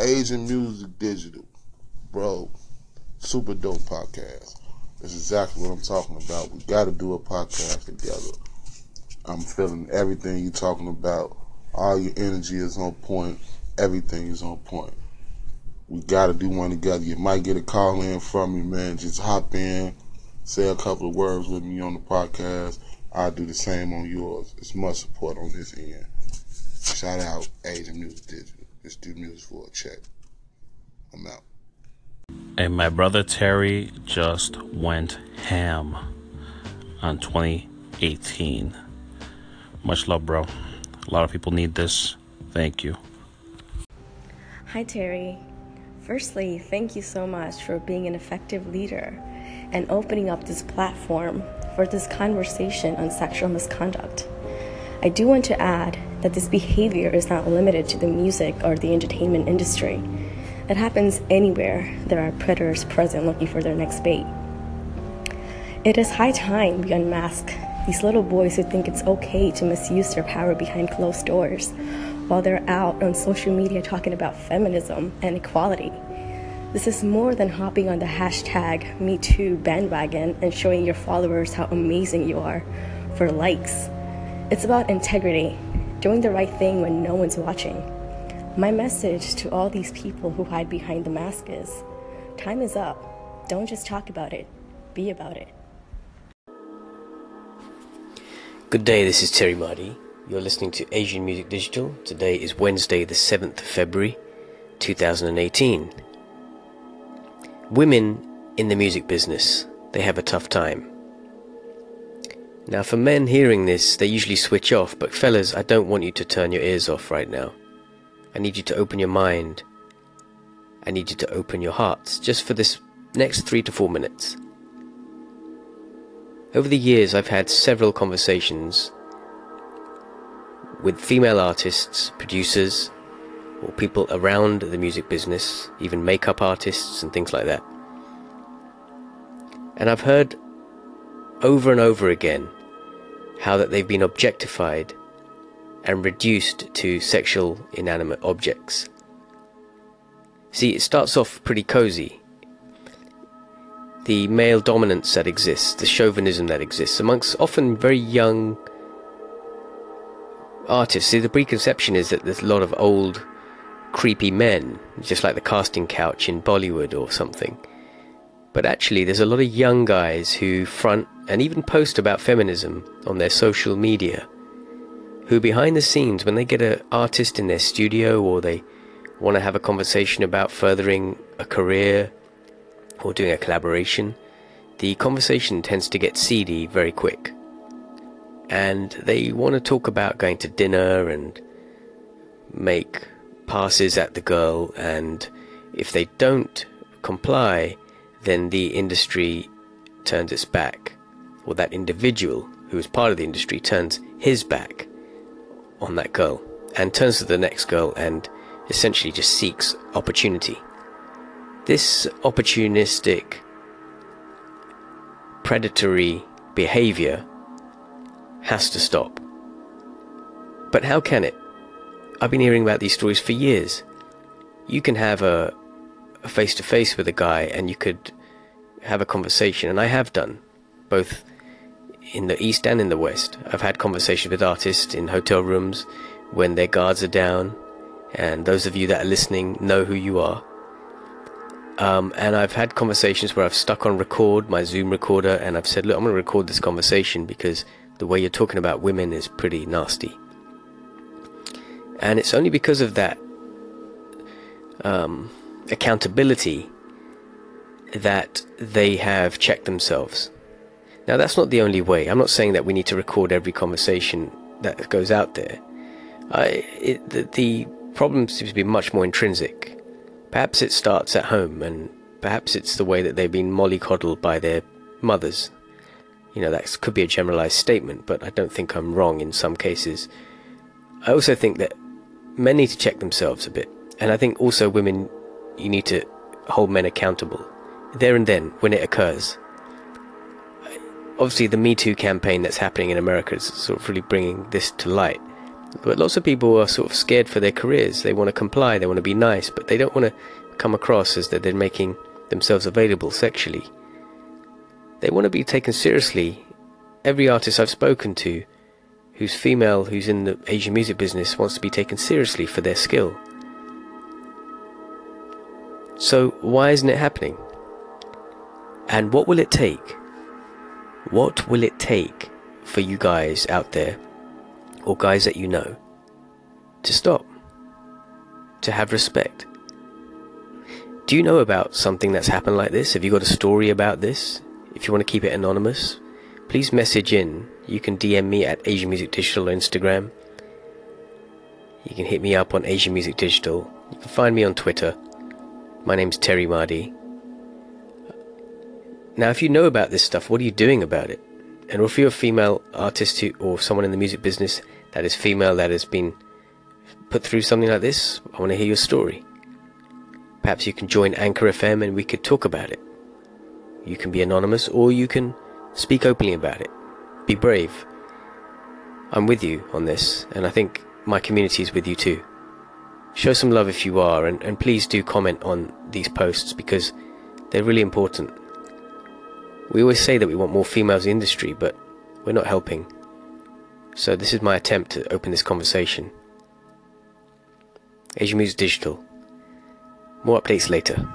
Asian Music Digital, bro. Super dope podcast. That's exactly what I'm talking about. We got to do a podcast together. I'm feeling everything you're talking about. All your energy is on point. Everything is on point. We got to do one together. You might get a call in from me, man. Just hop in, say a couple of words with me on the podcast. I'll do the same on yours. It's much support on this end. Shout out Asian Music Digital. Let's do music for a check. I'm out. And my brother Terry just went ham on 2018. Much love, bro. A lot of people need this. Thank you. Hi, Terry. Firstly, thank you so much for being an effective leader and opening up this platform for this conversation on sexual misconduct. I do want to add that this behavior is not limited to the music or the entertainment industry. It happens anywhere there are predators present looking for their next bait. It is high time we unmask these little boys who think it's okay to misuse their power behind closed doors while they're out on social media talking about feminism and equality. This is more than hopping on the hashtag MeToo bandwagon and showing your followers how amazing you are for likes. It's about integrity, doing the right thing when no one's watching. My message to all these people who hide behind the mask is time is up. Don't just talk about it, be about it. Good day, this is Terry Marty. You're listening to Asian Music Digital. Today is Wednesday, the 7th of February, 2018. Women in the music business, they have a tough time. Now, for men hearing this, they usually switch off, but fellas, I don't want you to turn your ears off right now. I need you to open your mind. I need you to open your hearts, just for this next three to four minutes. Over the years, I've had several conversations with female artists, producers, or people around the music business, even makeup artists and things like that. And I've heard over and over again how that they've been objectified and reduced to sexual inanimate objects. See, it starts off pretty cozy the male dominance that exists, the chauvinism that exists amongst often very young artists. See, the preconception is that there's a lot of old, creepy men, just like the casting couch in Bollywood or something. But actually, there's a lot of young guys who front and even post about feminism on their social media, who behind the scenes, when they get an artist in their studio or they want to have a conversation about furthering a career or doing a collaboration, the conversation tends to get seedy very quick. And they want to talk about going to dinner and make passes at the girl, and if they don't comply, then the industry turns its back, or that individual who is part of the industry turns his back on that girl and turns to the next girl and essentially just seeks opportunity. This opportunistic, predatory behavior has to stop. But how can it? I've been hearing about these stories for years. You can have a face to face with a guy and you could have a conversation, and I have done, both in the East and in the West. I've had conversations with artists in hotel rooms when their guards are down, and those of you that are listening know who you are. Um, and I've had conversations where I've stuck on record, my Zoom recorder, and I've said, look, I'm going to record this conversation because the way you're talking about women is pretty nasty. And it's only because of that um, accountability that they have checked themselves. Now, that's not the only way. I'm not saying that we need to record every conversation that goes out there. I, it, the, the problem seems to be much more intrinsic. Perhaps it starts at home, and perhaps it's the way that they've been mollycoddled by their mothers. You know, that could be a generalized statement, but I don't think I'm wrong in some cases. I also think that men need to check themselves a bit. And I think also women, you need to hold men accountable there and then when it occurs. Obviously, the Me Too campaign that's happening in America is sort of really bringing this to light. But lots of people are sort of scared for their careers. They want to comply, they want to be nice, but they don't want to come across as that they're making themselves available sexually. They want to be taken seriously. Every artist I've spoken to who's female, who's in the Asian music business, wants to be taken seriously for their skill. So, why isn't it happening? And what will it take? What will it take for you guys out there, or guys that you know, to stop? To have respect? Do you know about something that's happened like this? Have you got a story about this? If you want to keep it anonymous, please message in. You can DM me at Asian Music Digital on Instagram. You can hit me up on Asian Music Digital. You can find me on Twitter. My name's Terry Mardy. Now, if you know about this stuff, what are you doing about it? And if you're a female artist who, or someone in the music business that is female that has been put through something like this, I want to hear your story. Perhaps you can join Anchor FM and we could talk about it. You can be anonymous or you can speak openly about it. Be brave. I'm with you on this, and I think my community is with you too. Show some love if you are, and, and please do comment on these posts because they're really important. We always say that we want more females in the industry, but we're not helping. So this is my attempt to open this conversation. Asian Music Digital. More updates later.